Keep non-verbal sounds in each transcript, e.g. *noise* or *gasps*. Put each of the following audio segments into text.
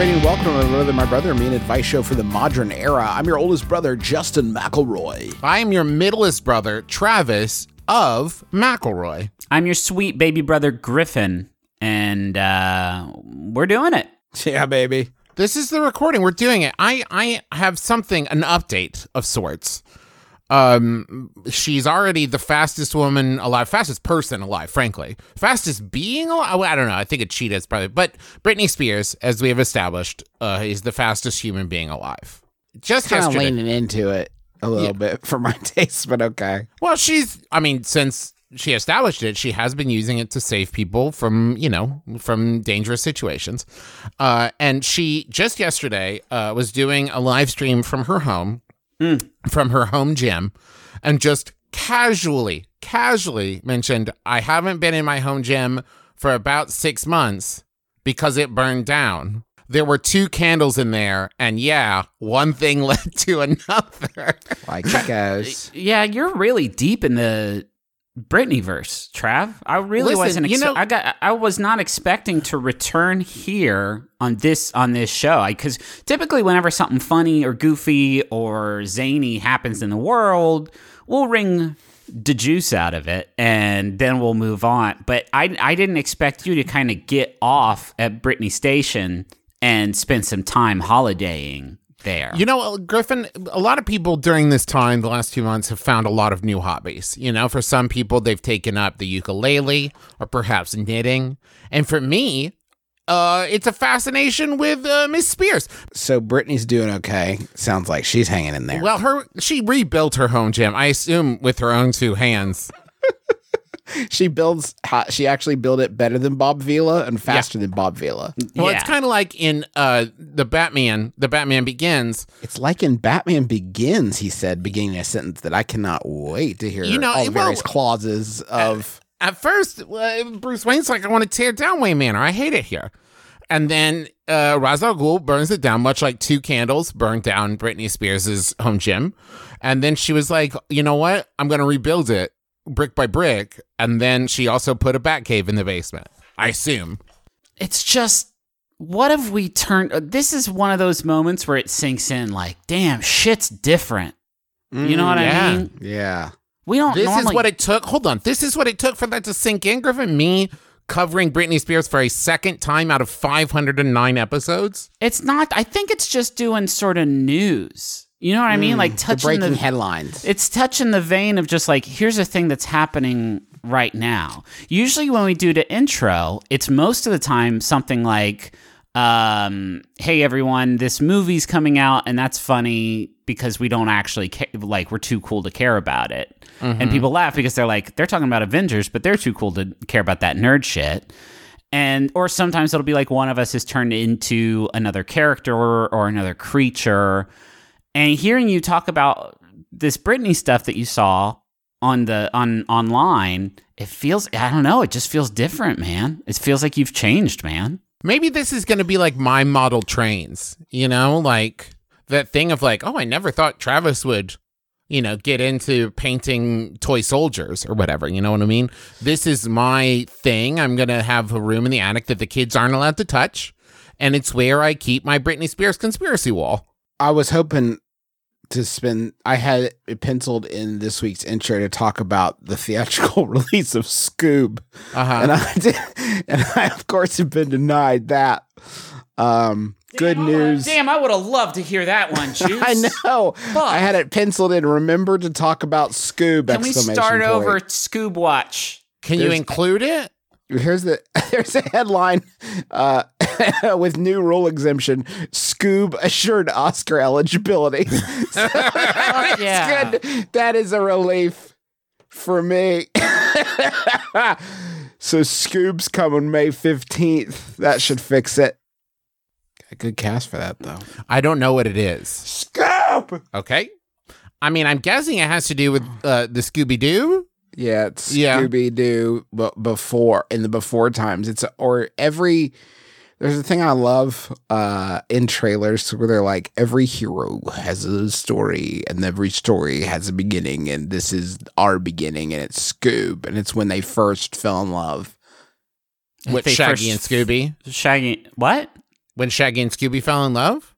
Everybody, and welcome to my brother, my brother, me, an advice show for the modern era. I'm your oldest brother, Justin McElroy. I am your middleest brother, Travis of McElroy. I'm your sweet baby brother Griffin, and uh, we're doing it. Yeah, baby. This is the recording. We're doing it. I I have something, an update of sorts. Um, she's already the fastest woman alive, fastest person alive, frankly, fastest being alive. I don't know. I think a cheetah is probably, but Britney Spears, as we have established, uh, is the fastest human being alive. Just Kind of leaning into it a little Yeah. bit for my *laughs* taste, but okay. Well, she's, I mean, since she established it, she has been using it to save people from, you know, from dangerous situations. Uh, and she just yesterday uh, was doing a live stream from her home, Mm. from her home gym, and just casually, casually mentioned, I haven't been in my home gym for about six months because it burned down. There were two candles in there, and yeah, one thing *laughs* led to another. Like it goes. *laughs* Yeah, you're really deep in the Britney verse, Trav. I really Listen, wasn't. you know- I got. I was not expecting to return here on this on this show because typically, whenever something funny or goofy or zany happens in the world, we'll wring the juice out of it and then we'll move on. But I I didn't expect you to kind of get off at Britney Station and spend some time holidaying there. You know, Griffin, a lot of people during this time, the last two months, have found a lot of new hobbies. You know, for some people, they've taken up the ukulele or perhaps knitting. And for me, uh, it's a fascination with uh, Miss Spears. So Britney's doing okay. Sounds like she's hanging in there. Well, her she rebuilt her home gym, I assume, with her own two hands. *laughs* she builds. She actually built it better than Bob Vila and faster than Bob Vila. Well, Yeah. it's kind of like in uh, the Batman. The Batman Begins. It's like in Batman Begins. He said, beginning a sentence that I cannot wait to hear. You know, all the well- various clauses of. At first, uh, Bruce Wayne's like, I want to tear down Wayne Manor. I hate it here. And then uh, Ra's al Ghul burns it down, much like two candles burned down Britney Spears' home gym. And then she was like, you know what? I'm going to rebuild it brick by brick. And then she also put a bat cave in the basement, I assume. it's just what have we turned this is one of those moments where it sinks in like damn shit's different you mm, know what yeah. i mean Yeah. we don't This normally is what it took. Hold on. This is what it took for that to sink in, Griffin. Me covering Britney Spears for a second time out of 509 episodes. it's not i think it's just doing sort of news you know what i mean? Like The touching breaking the, headlines. it's touching the vein of just like here's a thing that's happening right now. Usually when we do the intro it's most of the time something like um hey everyone this movie's coming out and that's funny because we don't actually ca- like we're too cool to care about it. And people laugh because they're like they're talking about avengers but they're too cool to care about that nerd shit. And or sometimes it'll be like one of us is turned into another character or, or another creature and hearing you talk about this Britney stuff that you saw on the on online, it feels I don't know, it just feels different, man. It feels like you've changed, man. Maybe this is going to be like my model trains, you know, like that thing of like, oh, I never thought Travis would, you know, get into painting toy soldiers or whatever. You know what I mean? This is my thing. I'm going to have a room in the attic that the kids aren't allowed to touch. And it's where I keep my Britney Spears conspiracy wall. I was hoping to spend. I had it penciled in this week's intro to talk about the theatrical *laughs* release of Scoob, Uh-huh. and I *laughs* did, and I of course have been denied that. Um, good news. Damn, I would have loved to hear that one, *laughs* Juice. I know. I had it penciled in. Remember to talk about Scoob! Can we start point. over Scoob Watch? Can you include it? Here's the there's a headline. Uh, *laughs* with new rule exemption, Scoob assured Oscar eligibility. *laughs* So yeah. good. That is a relief for me. *laughs* so Scoob's coming May 15th. That should fix it. A good cast for that though. I don't know what it is. Scoob! Okay. I mean, I'm guessing it has to do with uh, the Scooby Doo. Yeah, it's Yeah. Scooby Doo, but before in the before times, it's or every. There's a thing I love uh, in trailers where they're like every hero has a story, and every story has a beginning, and this is our beginning, and it's Scoob, and it's when they first fell in love. With Shaggy and Scooby. Shaggy. What? When Shaggy and Scooby fell in love?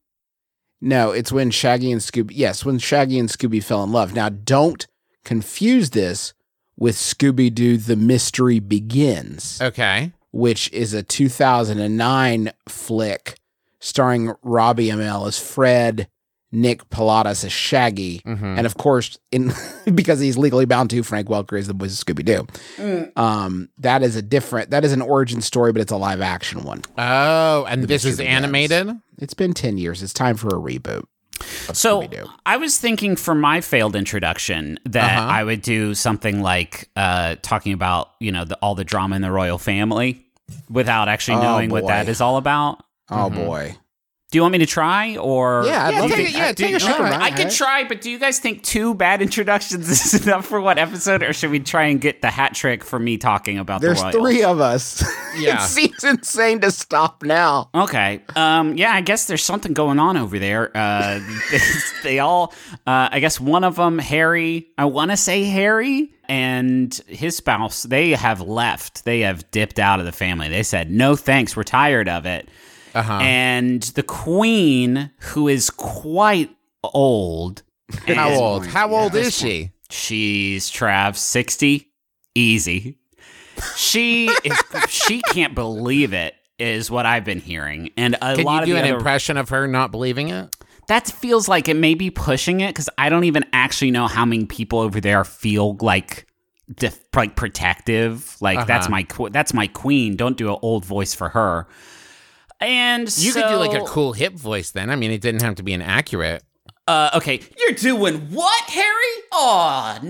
No, it's when Shaggy and Scooby. Yes, when Shaggy and Scooby fell in love. Now, don't confuse this with Scooby Doo: The Mystery Begins. Okay. Which is a 2009 flick starring Robbie Amell as Fred, Nick Palatas as Shaggy, Mhm. and of course, in *laughs* because he's legally bound to, Frank Welker is the voice of Scooby Doo. Um, that is a different, that is an origin story, but it's a live action one. Oh, and The this is Mystery Begins. animated? It's been 10 years. It's time for a reboot. So I was thinking for my failed introduction that Uh-huh. I would do something like uh, talking about you know the, all the drama in the royal family without actually Oh, knowing what that is all about. oh Mhm. boy. Do you want me to try or Yeah, I'd Yeah, love take to. it- yeah, I- take a shot. right, I could right. try, but do you guys think two bad *laughs* introductions is enough for one episode, or should we try and get the hat trick for me talking about There's the royals? three of us. *laughs* Yeah. it seems insane to stop now. Okay. Um, yeah, I guess there's something going on over there. Uh, they, *laughs* they all, uh, I guess one of them, Harry, I want to say Harry and his spouse, they have left. They have dipped out of the family. They said, no thanks, we're tired of it. Uh-huh. And the queen, who is quite old. *laughs* How old? How old is she? She's Trav, 60. Easy. She *laughs* is, she can't believe it. Is what I've been hearing, and a Can lot you do of an other, impression of her not believing it? that feels like it may be pushing it because I don't even actually know how many people over there feel like def- like protective. Like that's Uh-huh. my that's my queen. Don't do an old voice for her. And You could do like a cool hip voice then. I mean, it didn't have to be an accurate. Uh, okay, you're doing what, Harry? Aw,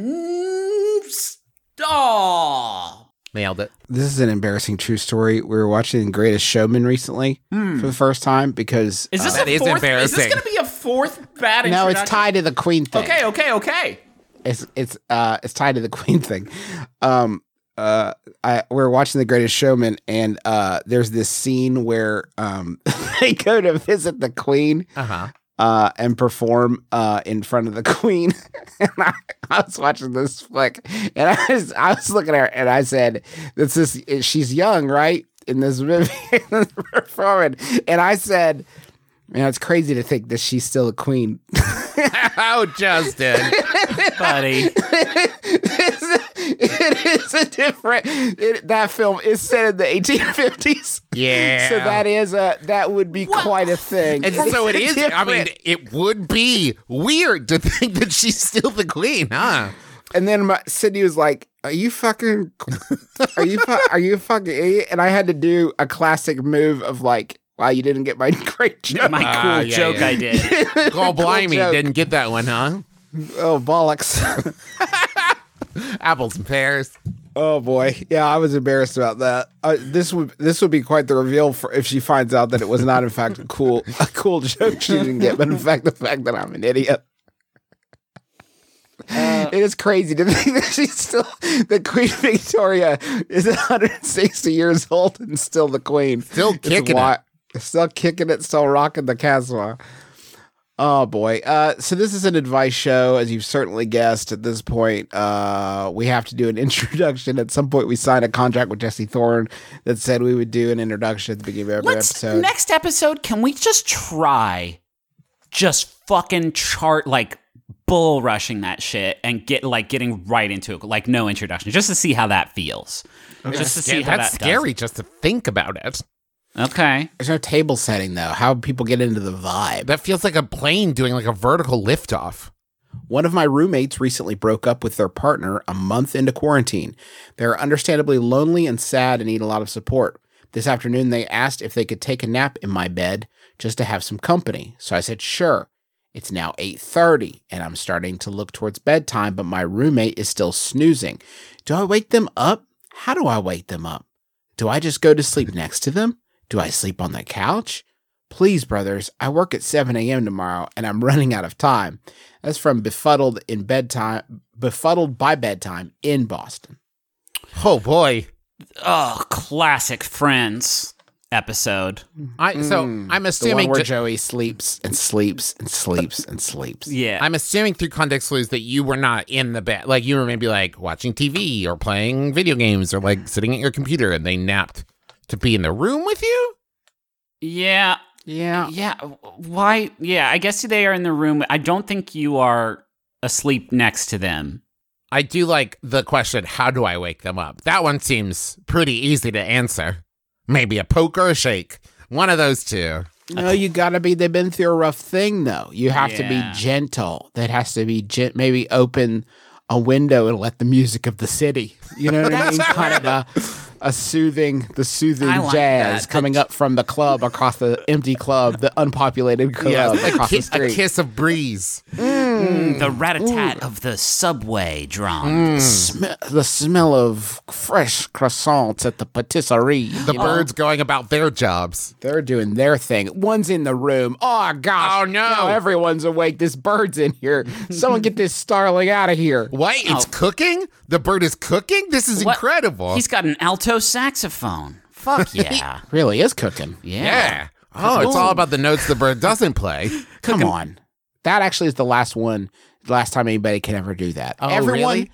stop. Nailed it. This is an embarrassing true story. We were watching Greatest Showman recently for the first time because Is this that a is fourth? Is this going to be a fourth bad? no, it's tied to the Queen thing. Okay, okay, okay. it's it's uh it's tied to the Queen thing. Um uh I we are watching The Greatest Showman and uh there's this scene where um *laughs* they go to visit the Queen Uh huh. uh and perform uh in front of the *laughs* Queen. and I, I was watching this flick and I was I was looking at her and I said, This is she's young, right? In this *laughs* movie performing. And I said, Man, it's crazy to think that she's still a queen. oh, Justin. buddy. It's, it is a different. It, that film is set in the 1850s. Yeah. So that is a that would be quite a thing. And so It's is. I mean, it would be weird to think that she's still the queen, huh? and then my, Sydney was like, "Are you fucking? Are you fu- are you fucking idiot?" And I had to do a classic move of like, "Wow, you didn't get my *laughs* great joke." My cool Ah, yeah, joke yeah. I did. Oh, *laughs* Cool blimey, joke. didn't get that one, huh? Oh bollocks! *laughs* Apples and pears. Oh boy, yeah, I was embarrassed about that. Uh, this would this would be quite the reveal for if she finds out that it was not in fact a cool a cool joke she didn't get, but in fact the fact that I'm an idiot. it is crazy to think that she's still the Queen Victoria is 160 years old and still the Queen. Still It's kicking wi- it. Still kicking it, still rocking the castle. Oh boy. Uh, so this is an advice show, as you've certainly guessed at this point. Uh, we have to do an *laughs* introduction. At some point, we signed a contract with Jesse Thorn that said we would do an introduction at the beginning of every Let's episode. next episode. Can we just try, just fucking chart like bull rushing that shit and get like getting right into it, like no introduction, just to see how that feels. Just to see Yeah, how that's that does. scary just to think about it. Okay. There's no table setting though. How people get into the vibe. That feels like a plane doing like a vertical liftoff. One of my roommates recently broke up with their partner a month into quarantine. They are understandably lonely and sad and need a lot of support. This afternoon, they asked if they could take a nap in my bed just to have some company. So I said, sure. It's now 8:30 and I'm starting to look towards bedtime, but my roommate is still snoozing. Do I wake them up? How do I wake them up? Do I just go to sleep next to them? Do I sleep on the couch? Please, brothers, I work at 7 a.m. tomorrow and I'm *laughs* running out of time. That's from Befuddled in Bedtime, Befuddled by Bedtime in Boston. Oh boy. Oh, classic Friends episode. I so Mm, I'm The one assuming where ju- Joey sleeps and sleeps and sleeps and sleeps. Yeah. I'm assuming through context clues that you were not in the bed. Like you were maybe like watching TV or playing video games or like sitting at your computer and they napped to be in the room with you. yeah. Yeah. Yeah. Why? Yeah. I guess they are in the room. I don't think you are asleep next to them. I do like the question, how do I wake them up? That one seems pretty easy to answer. Maybe a poke or a shake. One of those two. No, you gotta be. They've been through a rough thing, though. You have to be gentle. That has to be gen- maybe open a window and let the music of the city. You know what I mean? Kind of a, a soothing, the soothing like jazz that. coming up from the club across the empty club, the unpopulated club a, across ki- the street. a kiss of breeze. Mm, the rat a tat of the subway drum. Mm. Sm- the smell of fresh croissants at the patisserie. The birds going about their jobs. They're doing their thing. One's in the room. Oh gosh! Oh, no. Now everyone's awake. This bird's in here. Someone get this starling out of here. What? It's oh. cooking? The bird is cooking? This is What? incredible. He's got an alto saxophone. Fuck *laughs* yeah. Really is cooking. Yeah. yeah. Oh, it's all about the notes the bird doesn't play. *laughs* Come on. That actually is the last one. The last time anybody can ever do that. Oh, everyone, really?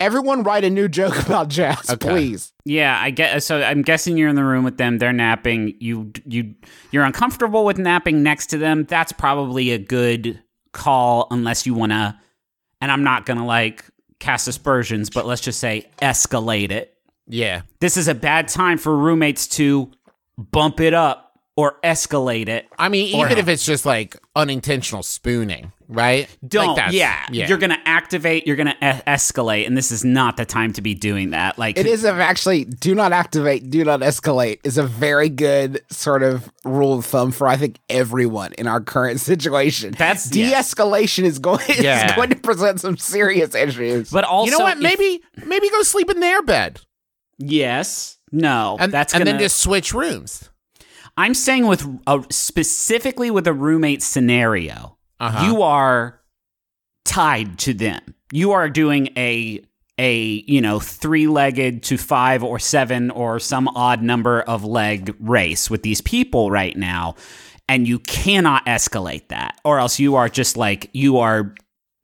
everyone, write a new joke about jazz, Okay. please. Yeah, I get. So I'm guessing you're in the room with them. They're napping. You you you're uncomfortable with napping next to them. That's probably a good call, unless you want to. And I'm not gonna like cast aspersions, but let's just say escalate it. Yeah. This is a bad time for roommates to bump it up or escalate it. I mean, even if it's just like unintentional spooning, right? Don't. Like that's- yeah, you're gonna activate. You're gonna e- escalate, and this is not the time to be doing that. Like It is a, actually do not activate, do not escalate is a very good sort of rule of thumb for I think everyone in our current *laughs* situation. That's- de-escalation is going Yeah. is going to present some serious issues. But also, you know what? if- Maybe maybe go sleep in their bed yes, no, and that's and gonna, then just switch rooms. I'm saying with a, specifically with a roommate scenario, Uh-huh. you are tied to them. You are doing a a you know three legged to five or seven or some odd number of leg race with these people right now, and you cannot escalate that, or else you are just like you are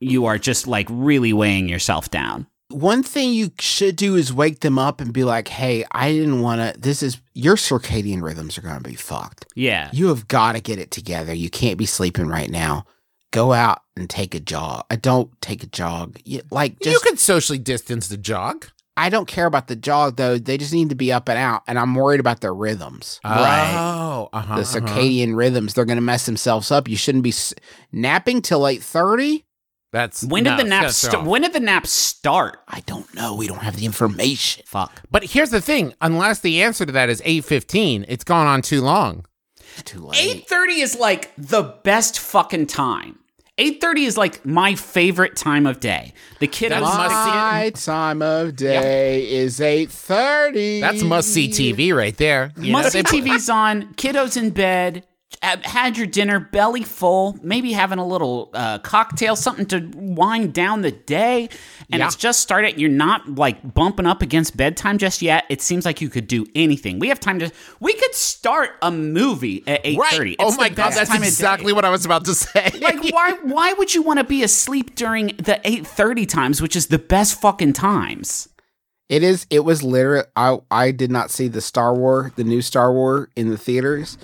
you are just like really weighing yourself down. One thing you should do is wake them up and be like, "Hey, I didn't want to. This is your circadian rhythms are going to be fucked. Yeah. You have got to get it together. You can't be sleeping right now. Go out and take a jog. I don't take a jog. You, like just you could socially distance the jog. I don't care about the jog though. They just need to be up and out, and I'm worried about their rhythms. Oh, uh-huh, the circadian rhythms. They're going to mess themselves up. You shouldn't be s- napping till eight thirty. That's When did no, the nap that's st- When did the nap start? I don't know. We don't have the information. Fuck. But here's the thing: unless the answer to that is eight fifteen, it's gone on too long. It's too late. Eight thirty is like the best fucking time. Eight thirty is like my favorite time of day. The kiddos That's must see it. My time of day is eight thirty. That's must see TV right there. You Must see TV's on. Kiddos in bed. Had your dinner, belly full, maybe having a little uh, cocktail, something to wind down the day, and Yeah. it's just started. You're not like bumping up against bedtime just yet. It seems like you could do anything. We have time to. We could start a movie at eight thirty. Right. Oh my god, that's exactly what I was about to say. like *laughs* why why would you want to be asleep during the 8:30 times which is the best fucking times It is. It was literally. I I did not see the Star War, the new Star War in the theaters.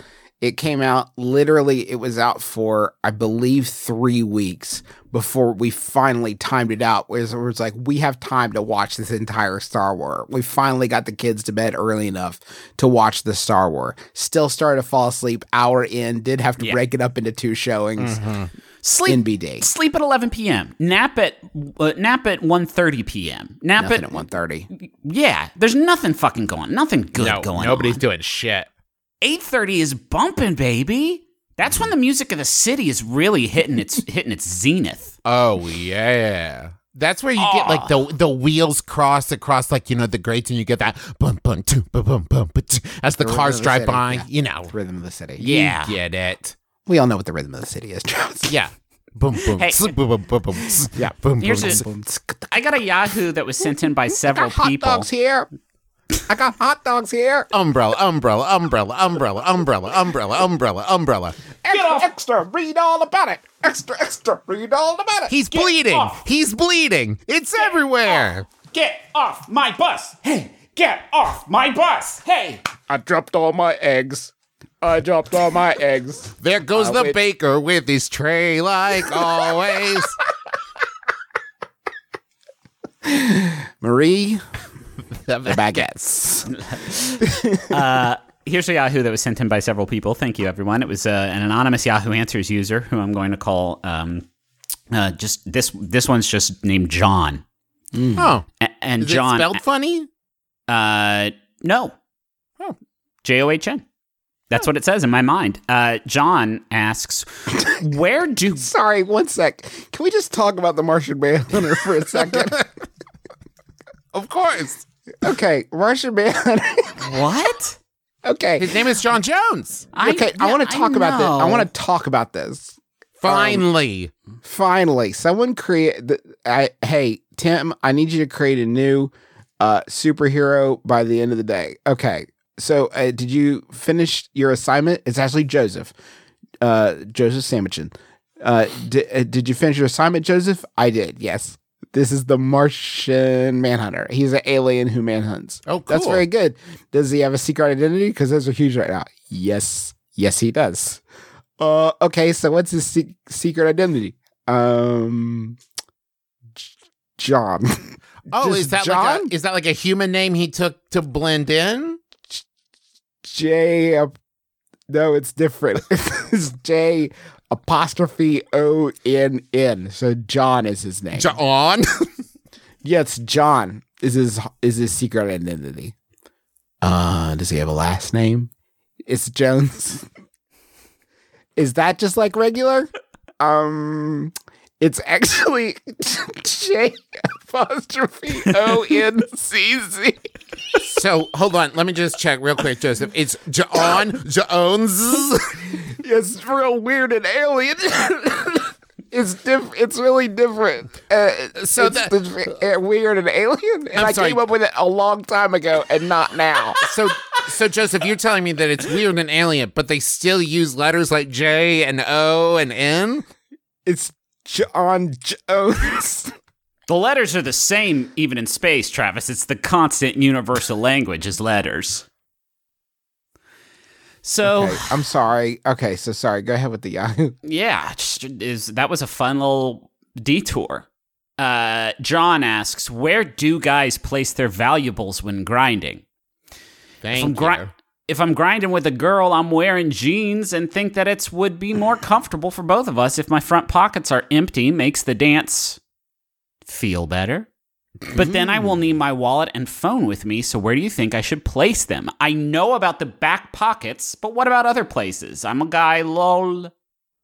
It came out literally, it was out for, I believe, three weeks before we finally timed it out. Where it was like, we have time to watch this entire Star Wars. We finally got the kids to bed early enough to watch the Star Wars. Still started to fall asleep, hour in, did have to Yeah. break it up into two showings Sleep in BD. sleep at 11 p.m. Nap at uh, nap at 1:30 p.m. Nap Nothing at at 1.30. yeah. There's nothing fucking going. Nothing good no, going. nobody's on. doing shit. 8:30 is bumping, baby. That's when the music of the city is really hitting its *laughs* hitting its zenith. Oh yeah. That's where you get like the the wheels cross across like you know the grates and you get that bum bum two bum bum bum as the The cars of the drive city, by. yeah. You know, Rhythm of the city. Yeah. you get it. We all know what the rhythm of the city is, Travis. Yeah. Boom boom. Hey. tsk, boom boom boom boom. Yeah. Boom Here's boom. a- Boom, I got a Yahoo that was sent in by several hot people. dogs here. I got hot dogs here. Umbrella, umbrella, umbrella, umbrella, umbrella, umbrella, umbrella, umbrella. Extra, extra, read all about it. Extra, extra, read all about it. He's bleeding. off. He's bleeding. It's everywhere. Get off my bus! Hey, get off my bus! Hey! I dropped all my eggs. I dropped all my eggs. There goes Uh, the wait. baker with his tray like *laughs* always. Marie, the baguettes. *laughs* Here's a Yahoo that was sent in by several people. Thank you, everyone. It was uh, an anonymous Yahoo Answers user who I'm going to call um, uh, just this. This one's just named John, Oh, A- and is John. it spelled funny? Uh, no. Oh. J O H N. That's what it says in my mind. Uh, John asks, *laughs* "Where do Sorry, one sec. Can we just talk about the Martian Manhunter for a second? *laughs* Of course. Okay, Martian Manhunter. what?" *laughs* okay. His name is John Jones. okay, I, want to talk about this. I want to talk about this. Finally. Finally, someone create. The, I, hey, Tim, I need you to create a new uh, superhero by the end of the day. Okay. So, uh, did you finish your assignment? It's actually Joseph, uh, Joseph Samachson. Uh, di- uh, did you finish your assignment, Joseph? I did. Yes. This is the Martian Manhunter. He's an alien who manhunts. Oh, cool. That's very good. Does he have a secret identity? Because those are huge right now. Yes. Yes, he does. Uh, okay. So what's his se- secret identity? Um, John. Oh, Just is that John? like a, is that like a human name he took to blend in? J. Uh, no, it's different. *laughs* it's J apostrophe O N N. So John is his name. John. *laughs* Yes, John is his is his secret identity. Uh, does he have a last name? It's Jones. *laughs* is that just like regular? Um, it's actually *laughs* J apostrophe O N C Z. so hold on, let me just check real quick, Joseph. It's John Jones. It's real weird and alien. it's diff- It's really different. Uh, So it's that- diff- uh, weird and alien, and I'm I sorry. came up with it a long time ago, and not now. So so Joseph, you're telling me that it's weird and alien, but they still use letters like J and O and N? It's John Jones. The letters are the same even in space, Travis. It's the constant universal language is letters. So Okay, I'm sorry. Okay, so sorry. Go ahead with the Yahoo. yeah, just is that was a fun little detour. Uh, John asks, "Where do guys place their valuables when grinding?" Thank if I'm, gri- you. If I'm grinding with a girl, I'm wearing jeans and think that it would be more comfortable for both of us if my front pockets are empty. Makes the dance feel better. But then I will hmm. need my wallet and phone with me, so where do you think I should place them? I know about the back pockets, but what about other places? I'm a guy, lol.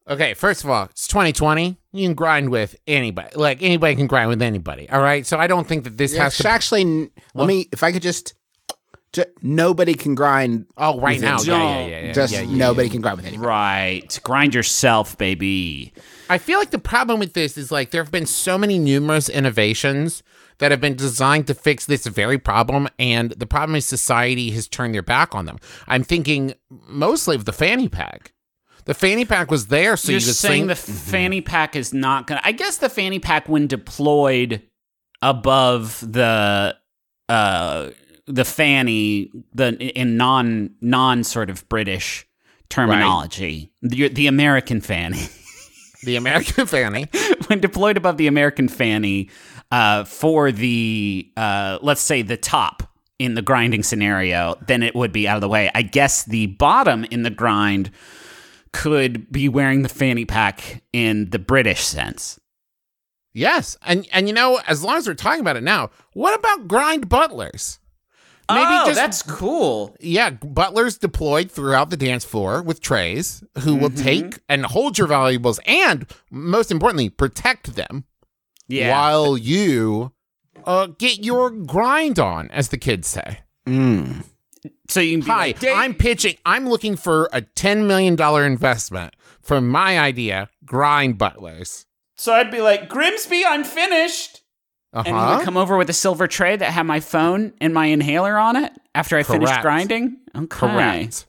Okay, first of all, it's 2020. You can grind with anybody. Like anybody can grind with anybody. All right. So I don't think that this has Yes, to. actually, n- let me. If I could just, ju- nobody can grind. Oh, right now. Yeah, yeah, yeah, yeah, just yeah, yeah, nobody yeah. can grind with anybody. Right. Grind yourself, baby. I feel like the problem with this is like there have been so many numerous innovations that have been designed to fix this very problem, and the problem is society has turned their back on them. I'm thinking mostly of the fanny pack. The fanny pack was there, so You're you could saying sing. the fanny pack is not gonna. I guess the fanny pack, when deployed above the uh the fanny, the in non non sort of British terminology. The, the American fanny. *laughs* The American Fanny. *laughs* when deployed above the American fanny uh, for the, uh, let's say, the top in the grinding scenario, then it would be out of the way. I guess the bottom in the grind could be wearing the fanny pack in the British sense. Yes, and and you know, as long as we're talking about it now, what about grind butlers? Maybe oh, just that's cool. yeah, butlers deployed throughout the dance floor with trays who will Mm-hmm. take and hold your valuables and most importantly protect them Yeah. while you uh, get your grind on, as the kids say. Mm. so you can be Hi, like, I'm pitching. I'm looking for a ten million dollar investment for my idea, grind butlers. So I'd be like, Grimsby, I'm finished. Uh And he would come over with a silver tray that had my phone and my inhaler on it after I finished grinding. Okay. Correct.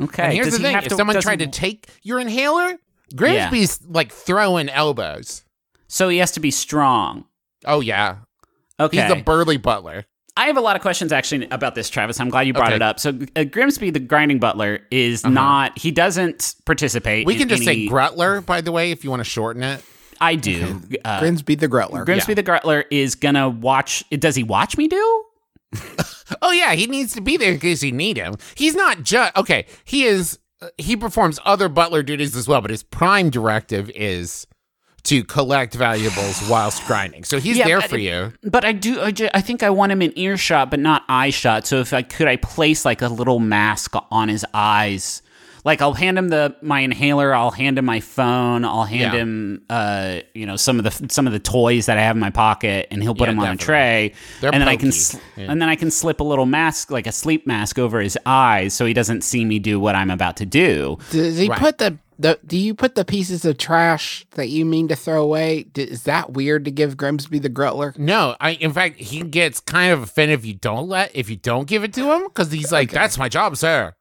Okay. And here's Does the thing: if to- someone tried to take your inhaler, Grimsby's like throwing elbows. so he has to be strong. Oh yeah, Okay. he's a burly butler. I have a lot of questions actually about this, Travis. I'm glad you brought Okay. it up. So uh, Grimsby, the grinding butler, is not. He doesn't participate. We can just say any- Grutler, by the way, if you want to shorten it. I do. Uh, Grimsby the Grutler. Grimsby the Grutler is gonna watch. Does he watch me do? *laughs* Oh yeah, he needs to be there because you need him. He's not just okay. He is. uh, He performs other butler duties as well, but his prime directive is to collect valuables *sighs* whilst grinding. So he's Yeah, there but for you. But I do. I, ju- I think I want him in earshot, but not eye shot. So if I could, I place like a little mask on his eyes. Like I'll hand him the my inhaler. I'll hand him my phone. I'll hand Yeah. him, uh, you know, some of the some of the toys that I have in my pocket, and he'll put Yeah, them on definitely. a tray. They're and then I can, sl- Yeah. and then I can slip a little mask, like a sleep mask, over his eyes, so he doesn't see me do what I'm about to do. Does he Right. put the, the? Do you put the pieces of trash that you mean to throw away? D- Is that weird to give Grimsby the Grutler? No, I. In fact, he gets kind of offended if you don't let if you don't give it to him because he's like, "That's my job, sir."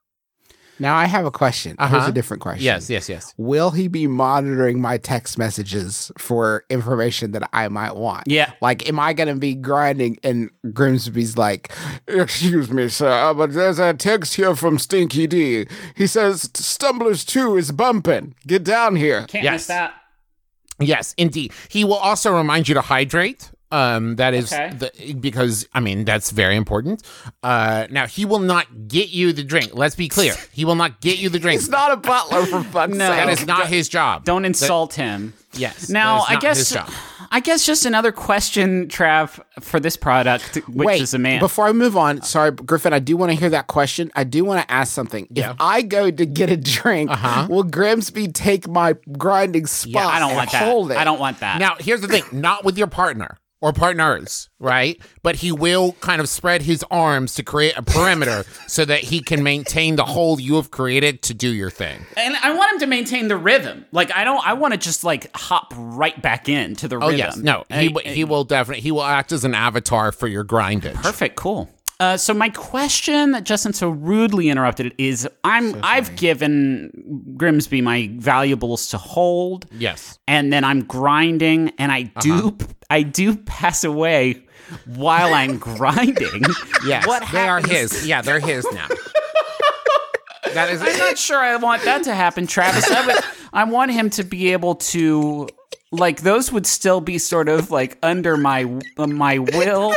Now I have a question. Here's Uh-huh. a different question. Yes, yes, yes. Will he be monitoring my text messages for information that I might want? Yeah. Like, am I going to be grinding and Grimsby's like, Excuse me, sir, but there's a text here from Stinky D. He says Stumblers 2 is bumping. Get down here. Can't Yes. miss that. Yes, indeed. He will also remind you to hydrate. Um, that is Okay. the, because I mean that's very important. Uh, now he will not get you the drink. Let's be clear. He will not get you the drink. He's not a butler, for fuck's No. sake. that is not his job. Don't insult him. Yes. Now, that is I not his guess, job. I guess just another question, Trav, for this product, which Wait, is a man. before I move on, sorry, Griffin, I do want to hear that question. I do want to ask something. Yeah. If I go to get a drink, Uh-huh. will Grimsby take my grinding spot Yeah, I don't and want that. it? I don't want that. Now, here's the thing: not with your partner or partners, right? But he will kind of spread his arms to create a perimeter *laughs* so that he can maintain the hole you have created to do your thing. and I want him to maintain the rhythm. Like I don't. I want to just like hop right back into the Oh rhythm. yes, no, he w- he will definitely he will act as an avatar for your grindage. Perfect. Cool. Uh, so my question that Justin so rudely interrupted is: I'm I've given Grimsby my valuables to hold, Yes. and then I'm grinding, and I Uh-huh. do I do pass away while I'm *laughs* grinding. Yes, What they are his. Yeah, they're his now. *laughs* that is I'm not sure I want that to happen, Travis. I, would, I want him to be able to, like, those would still be sort of like under my uh, my *laughs* will.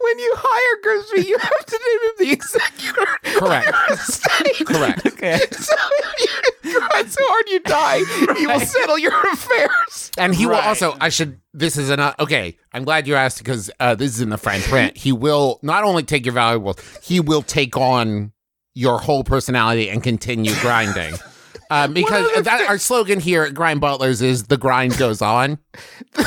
when you hire Grimsby, you have to name him the executor. Correct. Correct. correct. Okay. So if you grind so hard you die, he will settle your affairs. And he will also. I should. This is an. Uh, okay. I'm glad you asked because uh, this is in the fine print. He will not only take your valuables, he will take on your whole personality and continue grinding. Um, because that our slogan here at Grind Butlers is the grind goes on. *laughs*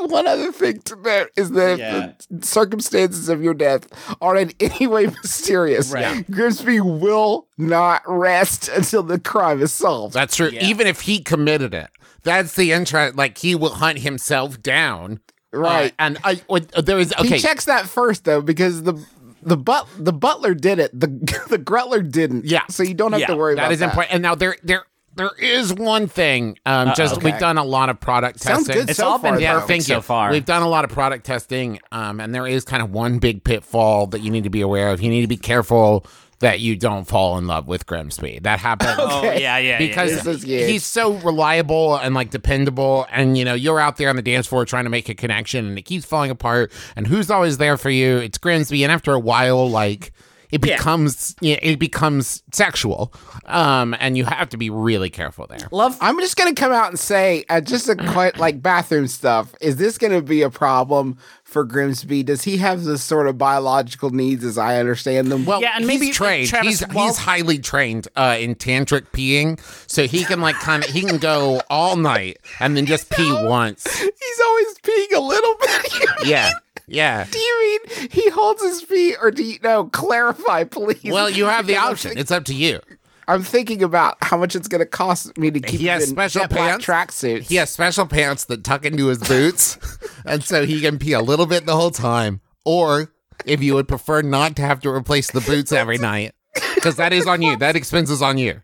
One other thing to note is that Yeah. the circumstances of your death are in any way mysterious, Right. Grimsby will not rest until the crime is solved. That's true. Yeah. Even if he committed it, that's the interest. Like he will hunt himself down. Right. Uh, and I, what- there is okay. He checks that first though, because the the but the butler did it. The *laughs* the Grutler didn't. Yeah. So you don't have Yeah, to worry That about is that. important. And now there there there is one thing. Um, just Okay. we've done a lot of product Sounds testing. good It's so all been far, yeah, though. perfect so far. We've done a lot of product testing, um, and there is kind of one big pitfall that you need to be aware of. You need to be careful that you don't fall in love with Grimsby. That happens. *laughs* Oh yeah, yeah. because This is he's so reliable and like dependable and you know you're out there on the dance floor trying to make a connection and it keeps falling apart and who's always there for you it's grimsby and after a while like it becomes yeah, it becomes sexual um and you have to be really careful there love. I'm just gonna come out and say, uh, just a quite like bathroom stuff. Is this gonna be a problem for Grimsby? Does he have the sort of biological needs as I understand them? well, Yeah, and he's maybe, trained. Travis, he's while- he's highly trained uh, in tantric peeing, so he can like kind of he can go all night and then just pee *laughs* once. he's always peeing a little bit. Yeah, yeah. do you mean he holds his feet, or do you no? Clarify, please. Well, you have the *laughs* option. think- It's up to you. I'm thinking about how much it's gonna cost me to keep He has him in special black pants. tracksuits. He has special pants that tuck into his boots, *laughs* and so he can pee a little bit the whole time. Or if you would prefer not to have to replace the boots every night, because that is on you. That expense is on you.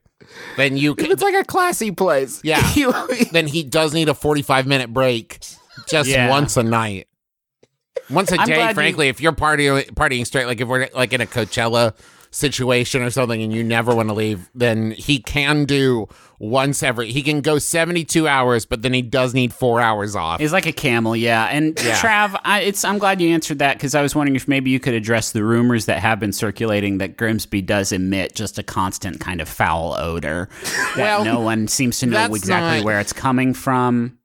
Then you can. It's like a classy place. Yeah. *laughs* Then he does need a forty-five minute break, just Yeah. once a night. Once a I'm day, glad you- frankly, if you're partying partying straight, like if we're like in a Coachella situation or something and you never want to leave, then he can do once every he can go 72 hours, but then he does need four hours off. He's like a camel, yeah. And Yeah. Trav, I, it's I'm glad you answered that because I was wondering if maybe you could address the rumors that have been circulating that Grimsby does emit just a constant kind of foul odor that Well, no one seems to know exactly not- where it's coming from.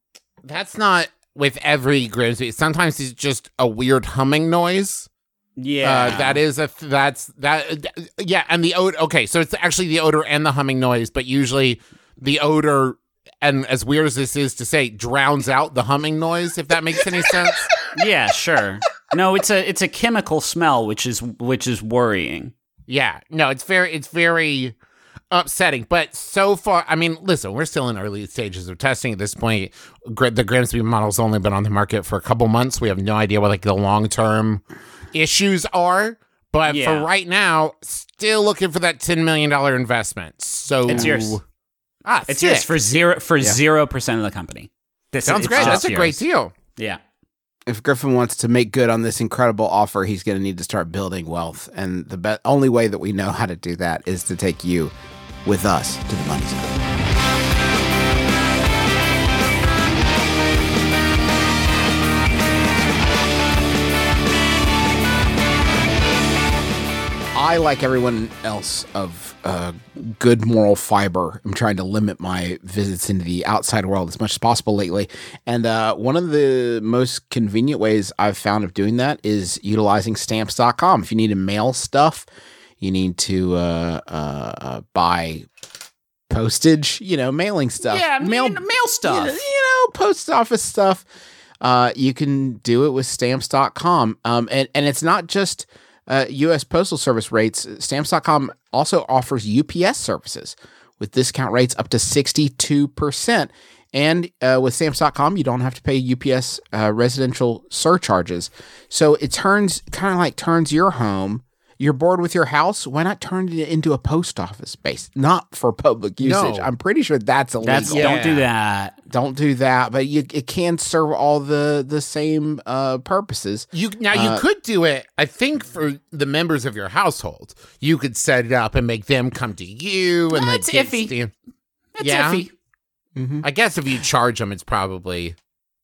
That's not with every Grimsby. Sometimes it's just a weird humming noise. Yeah, Uh, that is a th- that's that yeah, and the odor. Okay, so it's actually the odor and the humming noise, but usually the odor and as weird as this is to say, drowns out the humming noise. If that makes any sense. *laughs* yeah, sure. No, it's a it's a chemical smell, which is which is worrying. Yeah, no, it's very it's very upsetting. But so far, I mean, listen, we're still in early stages of testing at this point. Gr- The Grimsby model's only been on the market for a couple months. We have no idea what like the long term issues are. But Yeah. for right now, still looking for that ten million dollar investment. So It's yours. Ah, It's sick. yours for zero for zero percent of the company. This Sounds it's great. just That's a great deal. Yeah. if Griffin wants to make good on this incredible offer, he's going to need to start building wealth. And the be- only way that we know how to do that is to take you with us to the money zone. I, like everyone else of uh, good moral fiber, I'm trying to limit my visits into the outside world as much as possible lately. And uh, one of the most convenient ways I've found of doing that is utilizing stamps.com. If you need to mail stuff, you need to uh, uh, uh, buy postage, you know, mailing stuff. Yeah, mail, mail, stuff. you know, you know, post office stuff. Uh, you can do it with stamps.com. Um, and, and it's not just uh, U.S. Postal Service rates. Stamps.com also offers UPS services with discount rates up to 62%. And uh, with stamps.com, you don't have to pay UPS uh, residential surcharges. So it turns kind of like turns your home. You're bored with your house. Why not turn it into a post office space? Not for public usage. No. I'm pretty sure that's illegal. That's don't do that. don't do that. But you, it can serve all the the same uh, purposes. You now you Uh, could do it. I think for the members of your household, you could set it up and make them come to you, and That's the iffy. stand- It's Yeah? iffy. I guess if you charge them, it's probably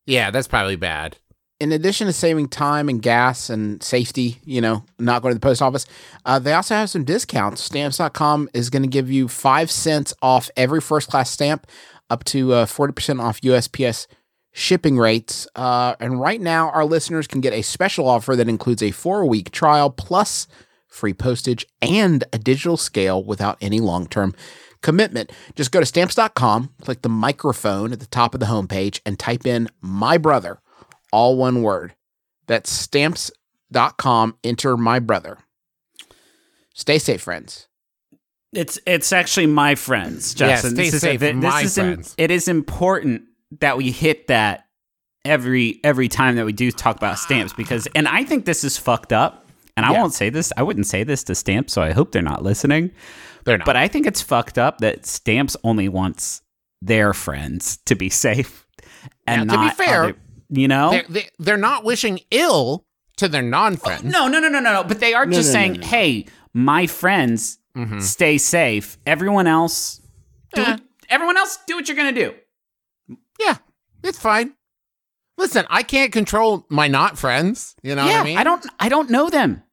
yeah, that's probably bad. In addition to saving time and gas and safety, you know, not going to the post office, uh, they also have some discounts. Stamps.com is going to give you five cents off every first class stamp, up to uh, 40% off USPS shipping rates. Uh, and right now, our listeners can get a special offer that includes a four week trial plus free postage and a digital scale without any long term commitment. Just go to stamps.com, click the microphone at the top of the homepage, and type in my brother all one word. That's stamps.com. Enter my brother. Stay safe, friends. It's it's actually my friends, Justin. stay this is, safe, this my is im- friends. it is important that we hit that every every time that we do talk about stamps because, and I think this is fucked up. And I Yeah. won't say this. I wouldn't say this to stamps, so I hope they're not listening. They're not. But I think it's fucked up that stamps only wants their friends to be safe, and Now, to be fair, other- you know. they're, they, they're not wishing ill to their non-friends. No, no, no, no, no, no. But they are just no, no, saying, no, no. hey, my friends Stay safe. Everyone else, do Eh. what, everyone else, do what you're gonna do. Yeah, it's fine. Listen, I can't control my not friends. You know yeah, what I mean? don't. I don't know them.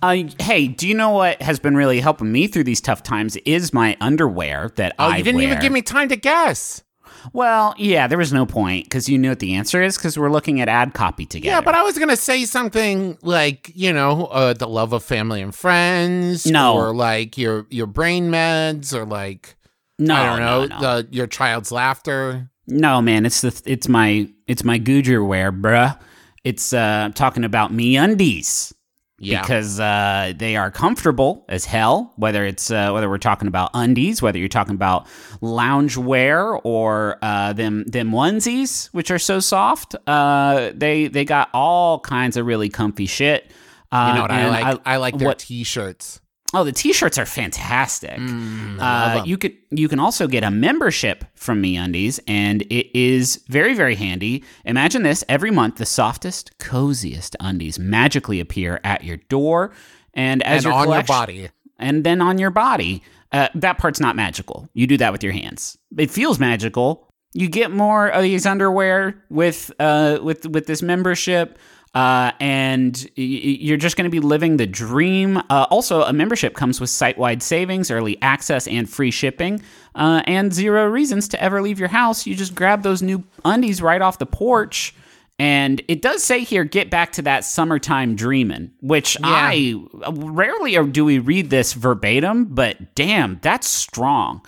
Uh, hey, do you know what has been really helping me through these tough times? Is my underwear that Oh, I you didn't even give me time to guess. Well, yeah, there was no point because you knew what the answer is because we're looking at ad copy together. Yeah, but I was gonna say something like, you know, uh, the love of family and friends. No. or like your your brain meds, or like no, I don't know, no, no. the your child's laughter. No, man, it's the it's my it's my Gujar wear, bruh. It's uh I'm talking about me undies. Yeah, Because uh, they are comfortable as hell. Whether it's uh, whether we're talking about undies, whether you're talking about lounge wear or uh, them them onesies, which are so soft, uh, they they got all kinds of really comfy shit. Uh, you know what I like? I, like their what- t-shirts. Oh, the t-shirts are fantastic. Mm, uh, you could you can also get a membership from MeUndies, and it is very very handy. Imagine this: every month, the softest, coziest undies magically appear at your door, and as and your on your body. and then on your body. Uh, that part's not magical. You do that with your hands. It feels magical. You get more of these underwear with uh, with with this membership, uh, and you're just going to be living the dream. Uh, also, a membership comes with site wide savings, early access, and free shipping, uh, and zero reasons to ever leave your house. You just grab those new undies right off the porch. And it does say here, get back to that summertime dreaming, which I rarely do we read this verbatim, but damn, that's strong.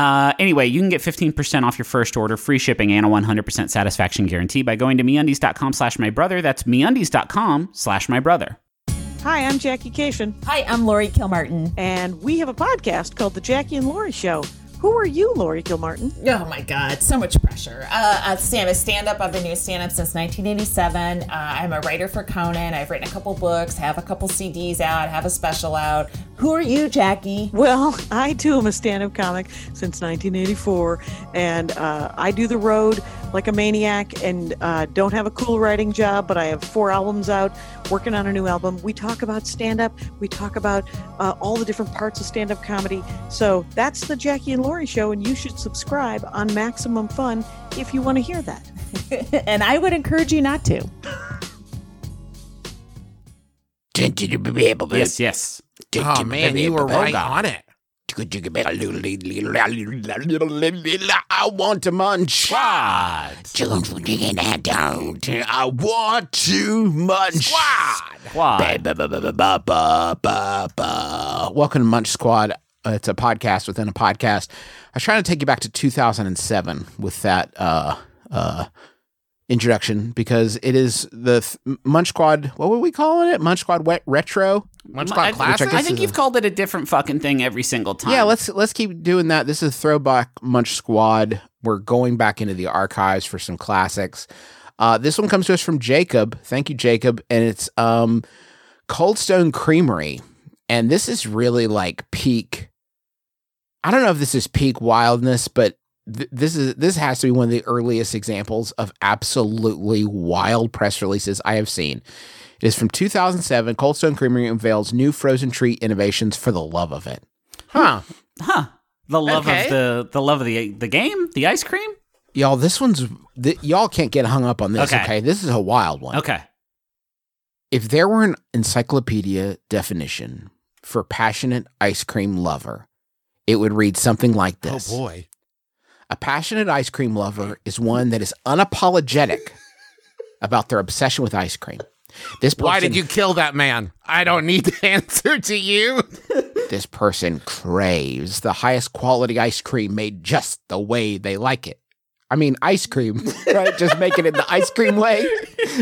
Uh, anyway, you can get 15% off your first order, free shipping, and a 100% satisfaction guarantee by going to meundies.com slash my brother. That's meundies.com slash my brother. Hi, I'm Jackie Kashian, Hi, I'm Lori Kilmartin. and we have a podcast called The Jackie and Lori Show. Who are you, Lori Kilmartin? Oh my God, so much pressure. Uh, uh, stand, a stand-up. I've been doing stand-up since 1987. Uh, I'm a writer for Conan. I've written a couple books, have a couple CDs out, have a special out. Who are you, Jackie? Well, *laughs* I too am a stand up comic since 1984, and uh, I do the road like a maniac and uh, don't have a cool writing job, but I have four albums out, working on a new album. We talk about stand up, we talk about uh, all the different parts of stand up comedy. So that's the Jackie and Lori Show, and you should subscribe on Maximum Fun if you want to hear that. *laughs* and I would encourage you not to. Yes, yes. Oh man, you were right on it. I want to munch. Squad. I want to munch. Squad. Ba, ba, ba, ba, ba, ba, ba, ba. Welcome to Munch Squad. Uh, it's a podcast within a podcast. I was trying to take you back to 2007 with that uh, uh, introduction because it is the th- Munch Squad. What were we calling it? Munch Squad wet retro. Munch Squad Classic. I Classic. think you've a- called it a different fucking thing every single time. Yeah, let's let's keep doing that. This is Throwback Munch Squad. We're going back into the archives for some classics. Uh, this one comes to us from Jacob. Thank you, Jacob. And it's um, Cold Stone Creamery, and this is really like peak. I don't know if this is peak wildness, but th- this is this has to be one of the earliest examples of absolutely wild press releases I have seen. It is from 2007. Cold Stone Creamery unveils new frozen treat innovations for the love of it. Huh. Huh. The love Okay. of the the love of the the game, the ice cream. Y'all, this one's th- y'all can't get hung up on this. Okay. Okay. this is a wild one. Okay. If there were an encyclopedia definition for passionate ice cream lover, it would read something like this: Oh boy. A passionate ice cream lover is one that is unapologetic about their obsession with ice cream. This person, Why did you kill that man? I don't need the *laughs* answer to you. This person craves the highest quality ice cream made just the way they like it. I mean, ice cream, *laughs* right? Just make it in the ice cream way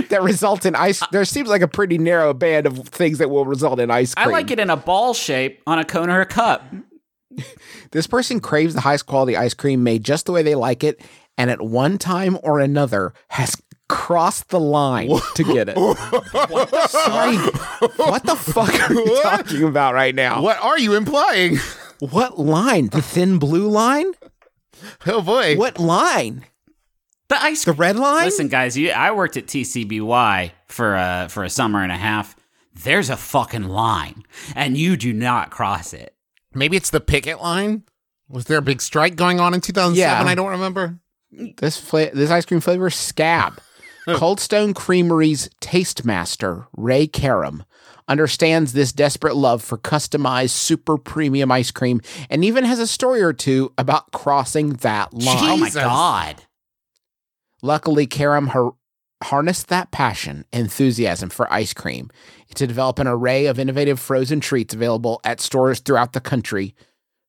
that results in ice. There seems like a pretty narrow band of things that will result in ice cream. I like it in a ball shape on a cone or a cup. *laughs* This person craves the highest quality ice cream made just the way they like it, and at one time or another has crossed the line to get it. *laughs* what? Sorry, what the fuck are you talking about right now? What are you implying? What line? The thin blue line? Oh boy. What line? The ice The red line? Listen, guys, you, I worked at TCBY for a for a summer and a half. There's a fucking line, and you do not cross it. Maybe it's the picket line. Was there a big strike going on in 2007? Yeah. I don't remember. This fla- this ice cream flavor scab. *laughs* Cold Stone Creamery's taste master, Ray Karam, understands this desperate love for customized super premium ice cream and even has a story or two about crossing that line. Oh my god. Luckily, Karam har- harnessed that passion, enthusiasm for ice cream to develop an array of innovative frozen treats available at stores throughout the country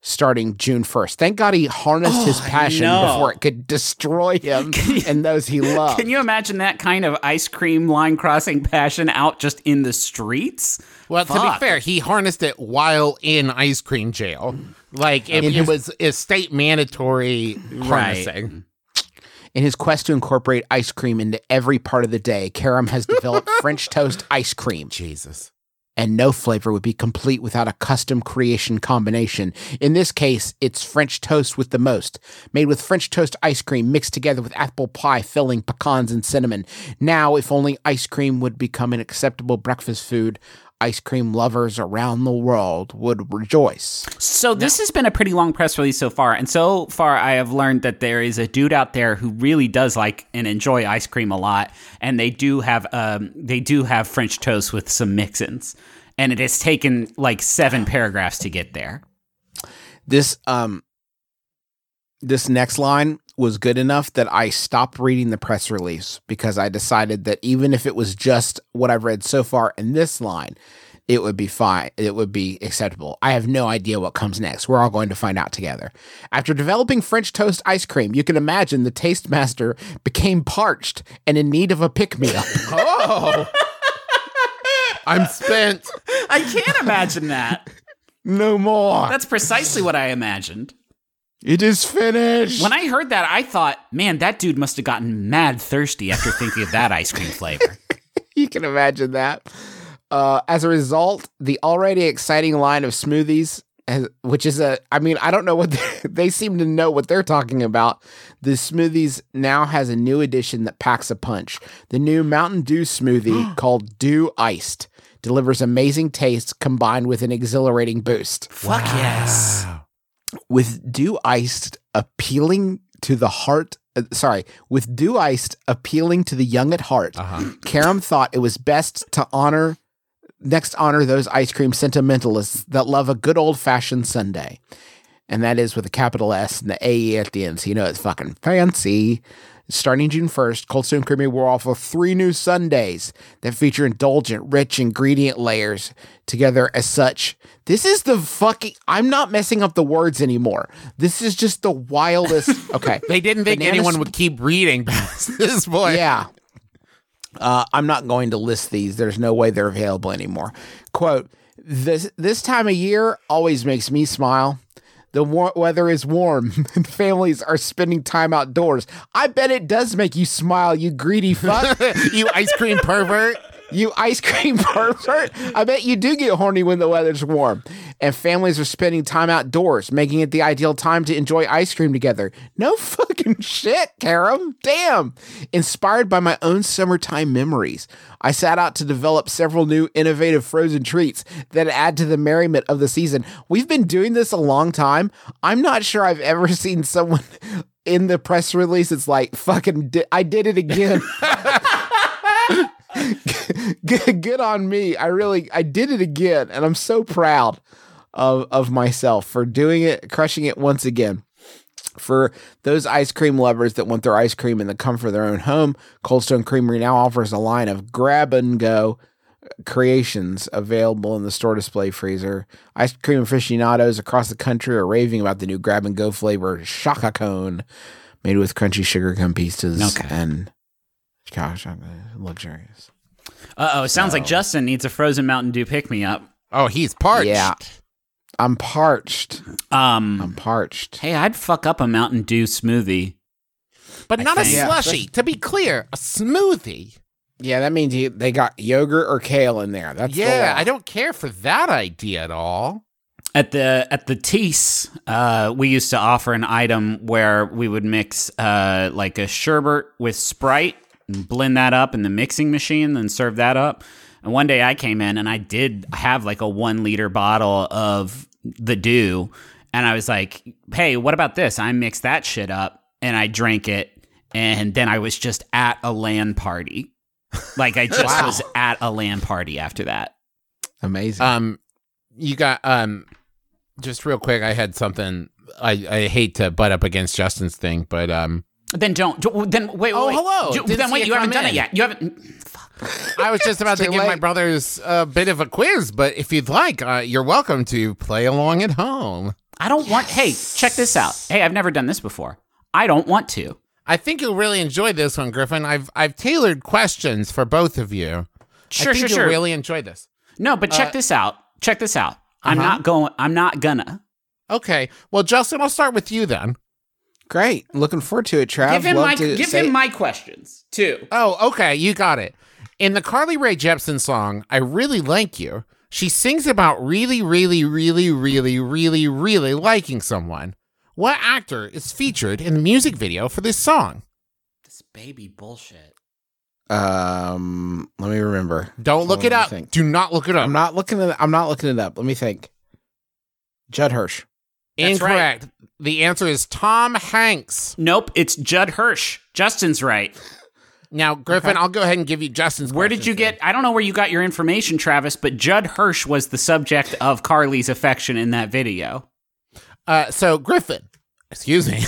starting June 1st. Thank God he harnessed his oh, passion know. before it could destroy *laughs* him and those he loved. *laughs* Can you imagine that kind of ice cream line crossing passion out just in the streets? Well, to be fair, he harnessed it while in ice cream jail. Like it, it was a state mandatory harnessing. In his quest to incorporate ice cream into every part of the day, Karam has developed *laughs* French toast ice cream. Jesus. and no flavor would be complete without a custom creation combination. In this case, it's French toast with the most, made with French toast ice cream mixed together with apple pie filling, pecans, and cinnamon. Now, if only ice cream would become an acceptable breakfast food, ice cream lovers around the world would rejoice. So this has been a pretty long press release so far, and so far I have learned that there is a dude out there who really does like and enjoy ice cream a lot, and they do have um they do have French toast with some mix-ins, and it has taken like seven paragraphs to get there. This um this next line was good enough that I stopped reading the press release because I decided that even if it was just what I've read so far in this line, it would be fine. It would be acceptable. I have no idea what comes next. We're all going to find out together. After developing French toast ice cream, you can imagine the taste master became parched and in need of a pick me up. *laughs* Oh. I'm spent. I can't imagine that. no more. That's precisely what I imagined. It is finished. When I heard that, I thought, man, that dude must have gotten mad thirsty after thinking of that ice cream flavor. *laughs* you can imagine that. Uh, as a result, the already exciting line of smoothies, has, which is a, I mean, I don't know what they, *laughs* they seem to know what they're talking about. The smoothies now has a new addition that packs a punch. The new Mountain Dew smoothie *gasps* called Dew Iced delivers amazing taste combined with an exhilarating boost. Fuck yes. With dew iced appealing to the heart uh, sorry with dew iced appealing to the young at heart Karam thought it was best to honor next honor those ice cream sentimentalists that love a good old fashioned sundae and that is with a capital S and the AE at the end so you know it's fucking fancy Starting June 1st, Cold Stone Creamery will offer three new Sundays that feature indulgent, rich ingredient layers together as such. This is the fucking. I'm not messing up the words anymore. This is just the wildest. *laughs* Okay. They didn't think anyone would keep reading past *laughs* this point. Yeah. Uh, I'm not going to list these. There's no way they're available anymore. Quote, this, this time of year always makes me smile. The war- weather is warm and *laughs* families are spending time outdoors. I bet it does make you smile, you greedy fuck. *laughs* you ice cream pervert. You ice cream *laughs* pervert. I bet you do get horny when the weather's warm. And families are spending time outdoors, making it the ideal time to enjoy ice cream together. No *laughs* fucking shit, Karam. Damn. Inspired by my own summertime memories, I sat out to develop several new innovative frozen treats that add to the merriment of the season. We've been doing this a long time. I'm not sure I've ever *laughs* seen someone in the press release it's like fucking di- I did it again. *laughs* good, good on me. I really I did it again and I'm so proud of of myself for doing it, crushing it once again. For those ice cream lovers that want their ice cream in the comfort of their own home, Cold Stone Creamery now offers a line of grab and go creations available in the store display freezer. Ice cream aficionados across the country are raving about the new grab and go flavor Shaka Cone made with crunchy sugar gum pieces Okay. and gosh, uh, luxurious. Uh oh, it sounds like Justin needs a frozen Mountain Dew pick me up. Oh, he's parched. Yeah. I'm parched. Um, I'm parched. hey, I'd fuck up a Mountain Dew smoothie. But I not a think. Yeah. slushy. To be clear, a smoothie. Yeah, that means you, they got yogurt or kale in there. That's yeah, law. I don't care for that idea at all. At the at the Tees, uh, we used to offer an item where we would mix uh, like a sherbet with Sprite and blend that up in the mixing machine, then serve that up. And one day I came in and I did have like a one liter bottle of the dew. and I was like, "Hey, what about this?" I mixed that shit up and I drank it, and then I was just at a LAN party. Like I just was at a LAN party after that. Amazing. Um, you got um, just real quick. I had something. I I hate to butt up against Justin's thing, but um, Then don't. Then wait. wait Oh, wait. hello. Do- Didn't then wait. You haven't done in. it yet. You haven't. I was just about *laughs* to too give my brothers a bit of a quiz. But if you'd like, uh, you're welcome to play along at home. I don't want. Hey, check this out. Hey, I've never done this before. I don't want to. I think you'll really enjoy this one, Griffin. I've I've tailored questions for both of you. Sure, I think sure, you'll sure. really enjoy this. No, but check Uh, this out. Check this out. I'm uh-huh. not going. I'm not gonna. Okay. Well, Justin, I'll start with you then. Great. Looking forward to it, Trav. give him Love my. to Give say- him my questions too. Oh, okay, you got it. In the Carly Rae Jepsen song, I Really Like You, she sings about really, really, really, really, really, really liking someone. What actor is featured in the music video for this song? This baby bullshit. Um, let me remember. Don't look Hold it on, let me up. think. Do not look it up. I'm not looking at. I'm not looking it up. Let me think. Judd Hirsch. That's right. Incorrect. The answer is Tom Hanks. Nope, it's Judd Hirsch. Justin's right. Now, Griffin, I'll go ahead and give you Justin's. Where did you questions get? I don't know where you got your information, Travis, but Judd Hirsch was the subject of Carly's affection in that video. Uh, so, Griffin, excuse me.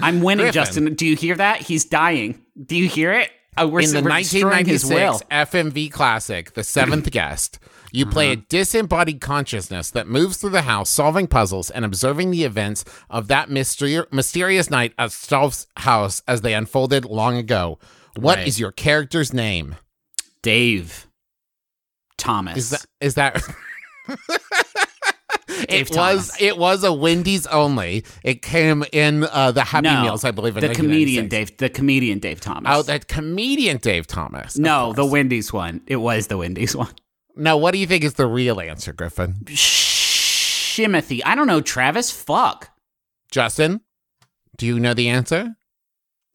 I'm winning, *laughs* Griffin. Justin. Do you hear that? He's dying. Do you hear it? Oh, we're, in the we're destroying his will. 1996 FMV classic, The Seventh *clears throat* Guest, you play Uh-huh. a disembodied consciousness that moves through the house, solving puzzles and observing the events of that mysteri- mysterious night at Stauf's house as they unfolded long ago. What is Right. your character's name? Dave Thomas. Is that is that? *laughs* Dave it was it was a Wendy's only. It came in uh, the Happy no, Meals, I believe. In the comedian Dave. The comedian Dave Thomas. Oh, that comedian Dave Thomas. of no, the. Wendy's one. It was the Wendy's *laughs* one. Now, what do you think is the real answer, Griffin? Shimothy. I don't know, Travis. Fuck. Justin, do you know the answer?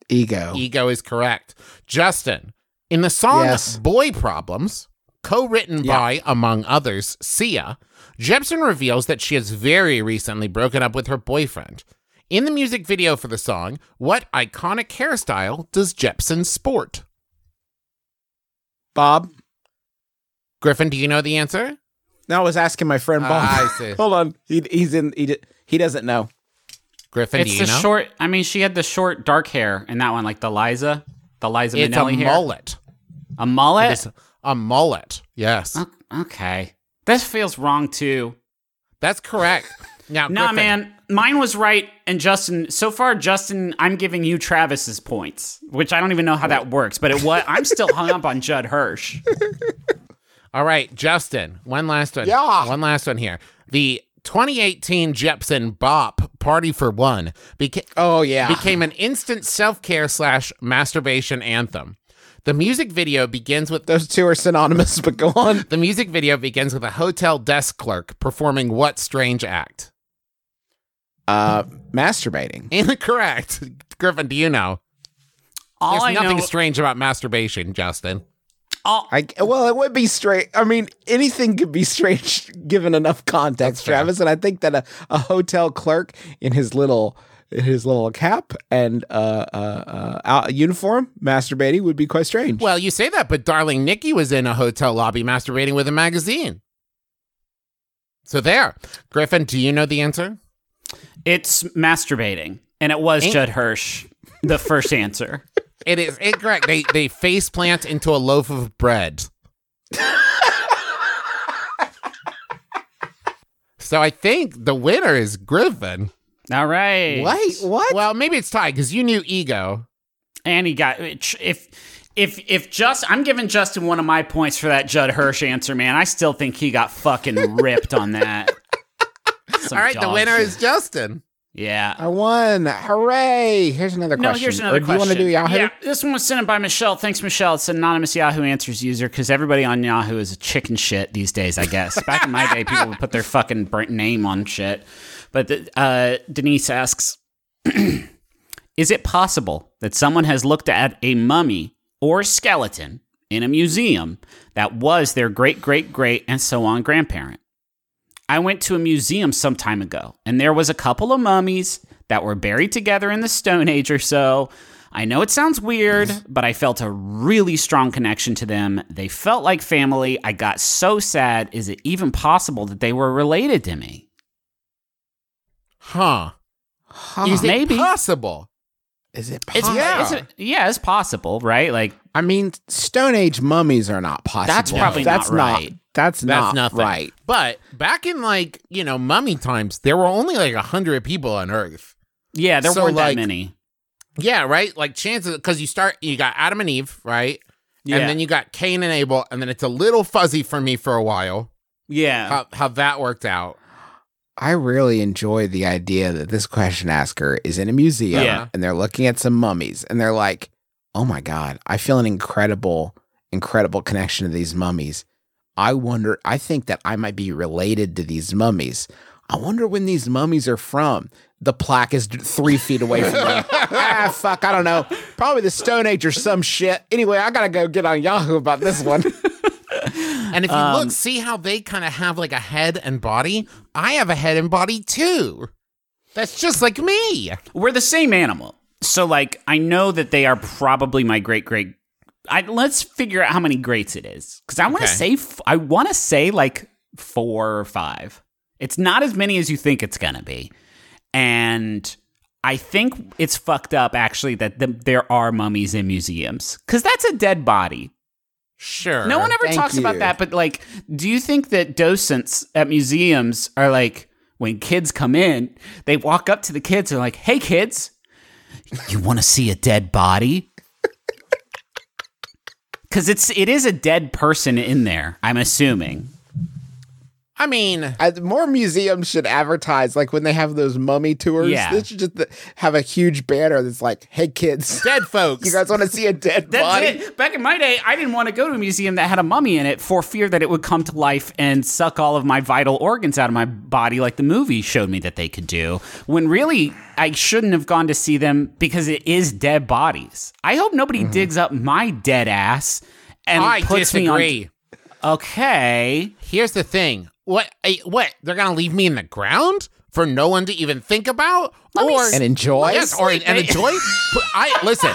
Ego. Ego is correct. Justin, in the song Yes. Boy Problems, co written Yeah. by, among others, Sia, Jepsen reveals that she has very recently broken up with her boyfriend. In the music video for the song, what iconic hairstyle does Jepsen sport? Bob. Griffin, do you know the answer? No, I was asking my friend Bob. Ah, I *laughs* see. Hold on. He, he's in. He, he doesn't know. Griffin, it's do you the know? short. I mean, she had the short dark hair in that one, like the Liza, the Liza it's a Minnelli hair. mullet. A mullet. It's a mullet. Yes, O- Okay, this feels wrong too. that's correct. Now, Nah, Griffin, man, mine was right, and Justin. So far, Justin, I'm giving you Travis's points, which I don't even know how that works. But it was. I'm still hung up on Judd Hirsch. *laughs* All right, Justin, one last one. Yeah. One last one here. The 2018 Jepsen Bop Party for One beca- Oh yeah. became an instant self care slash masturbation anthem. The music video begins with Those two are synonymous, but go on. the music video begins with a hotel desk clerk performing what strange act? Uh, masturbating. *laughs* Incorrect. Griffin, do you know? All There's I nothing know. strange about masturbation, Justin. all, I well, it would be straight. I mean, anything could be strange *laughs* given enough context, fair. Travis. And I think that a, a hotel clerk in his little in his little cap and uh, uh, uh, uniform masturbating would be quite strange. Well, you say that, but darling Nikki was in a hotel lobby masturbating with a magazine. So there. Griffin, do you know the answer? it's masturbating, and it was Ain't- Judd Hirsch. The first answer. *laughs* It is incorrect. they they face plant into a loaf of bread. *laughs* so I think the winner is Griffin. All right. Wait, what? Well, maybe it's tied because you knew ego. And he got if if if just I'm giving Justin one of my points for that Judd Hirsch answer, man. I still think he got fucking *laughs* ripped on that. Some All right, the winner shit. is Justin. yeah. I won! Hooray! Here's another No, question. here's another or do question. you want to do Yahoo? Yeah, this one was sent in by Michelle. Thanks, Michelle. It's an anonymous Yahoo Answers user because everybody on Yahoo is a chicken shit these days, I guess. Back in my day, people would put their fucking name on shit. But the, uh, Denise asks *clears throat* Is it possible that someone has looked at a mummy or skeleton in a museum that was their great, great, great, and so on grandparent? I went to a museum some time ago, and there was a couple of mummies that were buried together in the Stone Age or so. I know it sounds weird, *laughs* but I felt a really strong connection to them. They felt like family. I got so sad. Is it even possible that they were related to me? Huh. Is Maybe. it possible? Is it It's, possible? Yeah. it's- yeah, it's possible, right? Like, I mean, Stone Age mummies are not possible. That's probably that's not right. That's, That's not nothing. right. But back in like, you know, mummy times, there were only like a hundred people on Earth. yeah, there So, weren't like, that many. Yeah, right? Like chances because you start you got Adam and Eve, right? Yeah. And then you got Cain and Abel, and then it's a little fuzzy for me for a while. Yeah. How how that worked out. I really enjoy the idea that this question asker is in a museum Yeah. and they're looking at some mummies and they're like, "Oh my god, I feel an incredible, incredible connection to these mummies. I wonder. I think that I might be related to these mummies. I wonder when these mummies are from." The plaque is three feet away from me. *laughs* ah, fuck, I don't know. Probably the Stone Age or some shit. Anyway, I gotta go get on Yahoo about this one. *laughs* And if you Um, look, see how they kind of have like a head and body? I have a head and body too. That's just like me. We're the same animal. So like I know that they are probably my great great I let's figure out how many greats it is cuz I want to Okay. say f- I want to say like 4 or 5. It's not as many as you think it's to be. And I think it's fucked up actually that the, there are mummies in museums cuz that's a dead body. Sure. No one ever Thank talks about that, but like, do you think that docents at museums are like, when kids come in, they walk up to the kids and are like, hey, kids, you want to see a dead body? Because it's it is a dead person in there. I'm assuming. I mean, I, more museums should advertise like when they have those mummy tours. Yeah. They should just th- have a huge banner that's like, "Hey kids, dead *laughs* folks. you guys want to see a dead That's body?" it. Back in my day, I didn't want to go to a museum that had a mummy in it for fear that it would come to life and suck all of my vital organs out of my body, like the movie showed me that they could do. When really, I shouldn't have gone to see them because it is dead bodies. I hope nobody mm-hmm. digs up my dead ass and I puts disagree. me on. Okay. Here's the thing. What? eh, What? They're gonna leave me in the ground for no one to even think about, me or And enjoy. yes, or and enjoy. But I listen.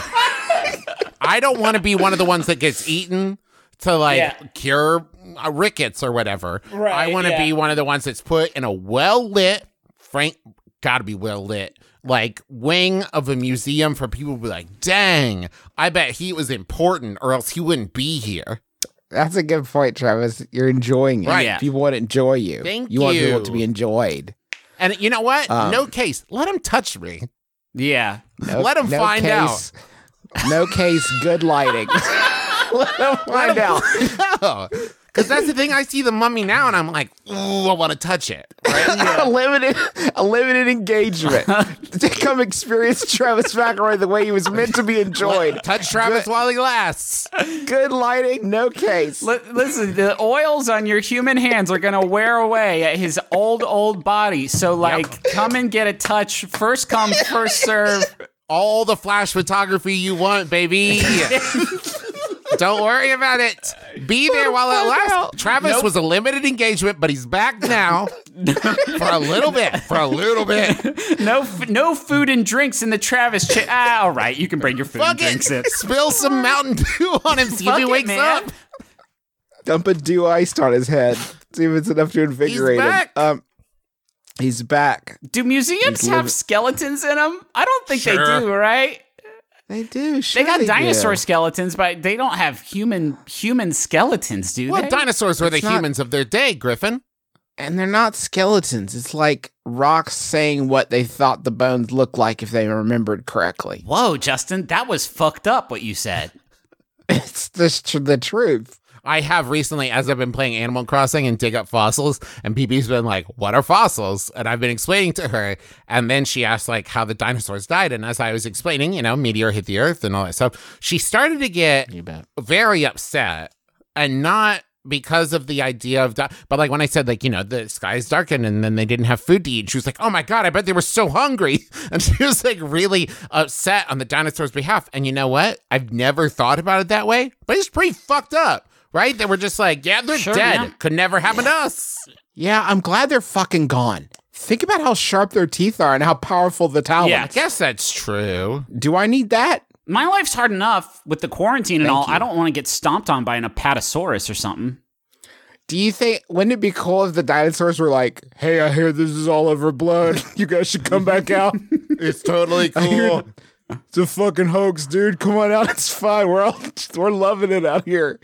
I don't want to be one of the ones that gets eaten to like Yeah. cure uh, rickets or whatever. Right, I want to yeah. be one of the ones that's put in a well lit, frank, got to be well lit, like wing of a museum for people to be like, dang, I bet he was important, or else he wouldn't be here. That's a good point, Travis. You're enjoying it. Right. People want to enjoy you. Thank you. You want people to be enjoyed. And you know what? Um, no case. Let him touch me. Yeah. No, *laughs* Let 'em no find case, No case. Good lighting. *laughs* *laughs* Let them find out. Because that's the thing. I see the mummy now, and I'm like, ooh, I want to touch it. *laughs* a limited, a limited engagement. *laughs* to come experience Travis McElroy the way he was meant to be enjoyed. *laughs* Touch Travis while he lasts. Good lighting, no case. Li- Listen, the oils on your human hands are gonna wear away at his old, old body. So, like, come and get a touch. First come, first serve. All the flash photography you want, baby. Don't worry about it. Be there while it lasts. Travis was a limited engagement, but he's back now *laughs* for a little bit. For a little bit. *laughs* No, f- no food and drinks in the Travis. Cha- ah, all right, you can bring your food Fuck and drinks in. it. *laughs* Spill some Mountain Dew on him. See if he wakes man. up. Dump a dew iced on his head. See if it's enough to invigorate back. him. Um, he's back. Do museums He's have living- skeletons in them? I don't think Sure. they do, right? They do. They got do. dinosaur skeletons, but they don't have human human skeletons, do they? Well, they? dinosaurs were the not- humans of their day, Griffin. and they're not skeletons. It's like rocks saying what they thought the bones looked like if they remembered correctly. Whoa, Justin, that was fucked up. What you said. *laughs* It's the, tr- the truth. I have recently, as I've been playing Animal Crossing and dig up fossils, and PP's been like, "What are fossils?" And I've been explaining to her, and then she asked like how the dinosaurs died, and as I was explaining, you know, meteor hit the Earth and all that stuff, she started to get very upset, and not because of the idea of, di- but like when I said like you know the skies darkened and then they didn't have food to eat, she was like, "Oh my god, I bet they were so hungry," *laughs* and she was like really upset on the dinosaurs' behalf. And you know what? I've never thought about it that way, but it's pretty fucked up. Right? They were just like, yeah, they're Sure, dead. yeah. Could never happen to us. Yeah, I'm glad they're fucking gone. Think about how sharp their teeth are and how powerful the talons. Yeah. I guess that's true. Do I need that? My life's hard enough with the quarantine and Thank all. you. I don't want to get stomped on by an apatosaurus or something. Do you think wouldn't it be cool if the dinosaurs were like, "Hey, I hear this is all over blood. *laughs* You guys should come back out." *laughs* It's totally *laughs* cool. hear it's a fucking hoax, dude. Come on out. It's fine. We're all we're loving it out here.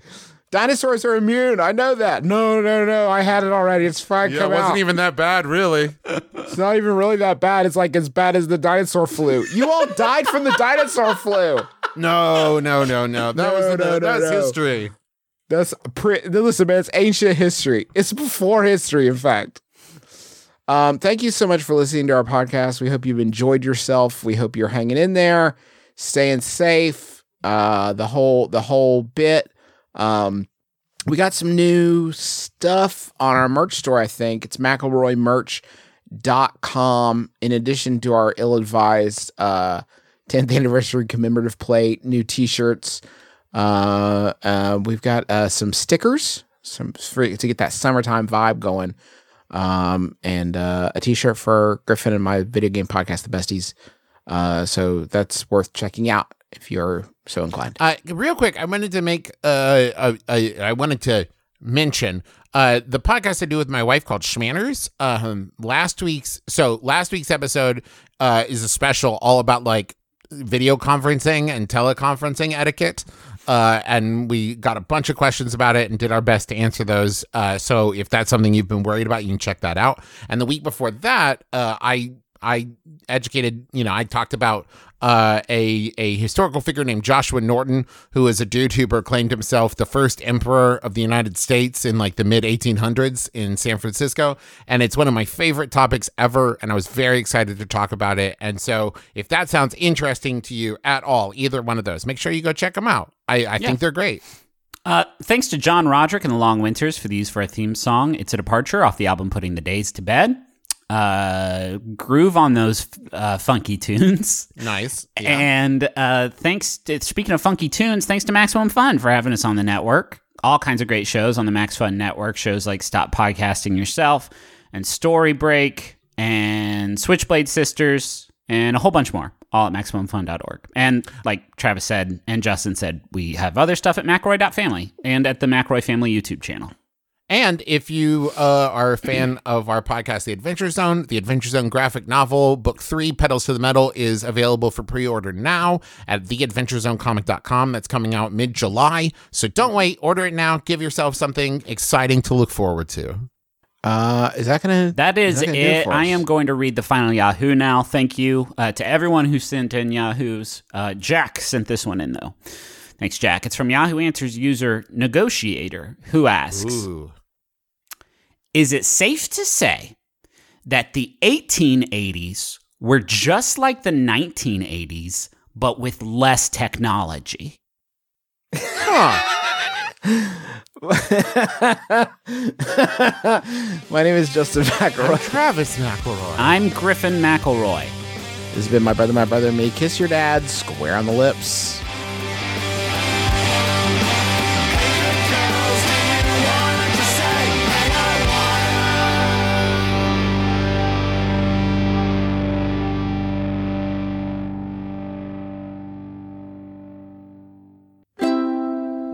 Dinosaurs are immune. I know that. No, no, no. I had it already. It's fine. Yeah, come it wasn't out. even that bad, really. it's not even really that bad. It's like as bad as the dinosaur flu. You all died from the dinosaur flu. No, no, no, no. That No, was no, no, that's no. history. That's pre- listen, man. It's ancient history. It's before history, in fact. Um, thank you so much for listening to our podcast. We hope you've enjoyed yourself. We hope you're hanging in there, staying safe. Uh, the whole the whole bit. Um, we got some new stuff on our merch store. I think it's McElroymerch.com. In addition to our ill-advised uh 10th anniversary commemorative plate, new T-shirts. Uh, uh, we've got uh, some stickers, some for, to get that summertime vibe going, um, and uh, a T-shirt for Griffin and my video game podcast, The Besties. Uh, so that's worth checking out if you're so inclined. Uh, real quick, I wanted to make uh, a, I wanted to mention uh, the podcast I do with my wife called Shmanners. Um, last week's so last week's episode uh, is a special all about like video conferencing and teleconferencing etiquette. Uh, and we got a bunch of questions about it and did our best to answer those. Uh, so if that's something you've been worried about, you can check that out. And the week before that, uh, I I educated, you know, I talked about uh, a a historical figure named Joshua Norton, who is a dude who proclaimed himself the first emperor of the United States in like the mid 1800s in San Francisco, and it's one of my favorite topics ever, and I was very excited to talk about it. And so, if that sounds interesting to you at all, either one of those, make sure you go check them out. I, I think they're great. Uh, thanks to John Roderick and the Long Winters for the use for our theme song. It's a departure off the album Putting the Days to Bed. Uh, groove on those uh, funky tunes. *laughs* Nice. Yeah. And uh, thanks to, speaking of funky tunes, thanks to Maximum Fun for having us on the network. All kinds of great shows on the Max Fun Network. Shows like Stop Podcasting Yourself and Story Break and Switchblade Sisters and a whole bunch more. All at MaximumFun.org. And like Travis said and Justin said, we have other stuff at McElroy.family and at the McElroy Family YouTube channel. And if you uh, are a fan *clears throat* of our podcast, The Adventure Zone, the Adventure Zone graphic novel, book three, Petals to the Metal, is available for pre order now at theadventurezonecomic.com. That's coming out mid July. So don't wait, order it now. Give yourself something exciting to look forward to. Uh, is that gonna? That is that gonna do it. for I am going to read the final Yahoo now. Thank you uh, to everyone who sent in Yahoos. Uh, Jack sent this one in, though. Thanks, Jack. It's from Yahoo Answers user Negotiator, who asks Ooh. Is it safe to say that the 1880s were just like the 1980s, but with less technology? *laughs* My name is Justin McElroy. Travis McElroy. I'm Griffin McElroy. This has been my brother, my brother, and me. Kiss your dad square on the lips.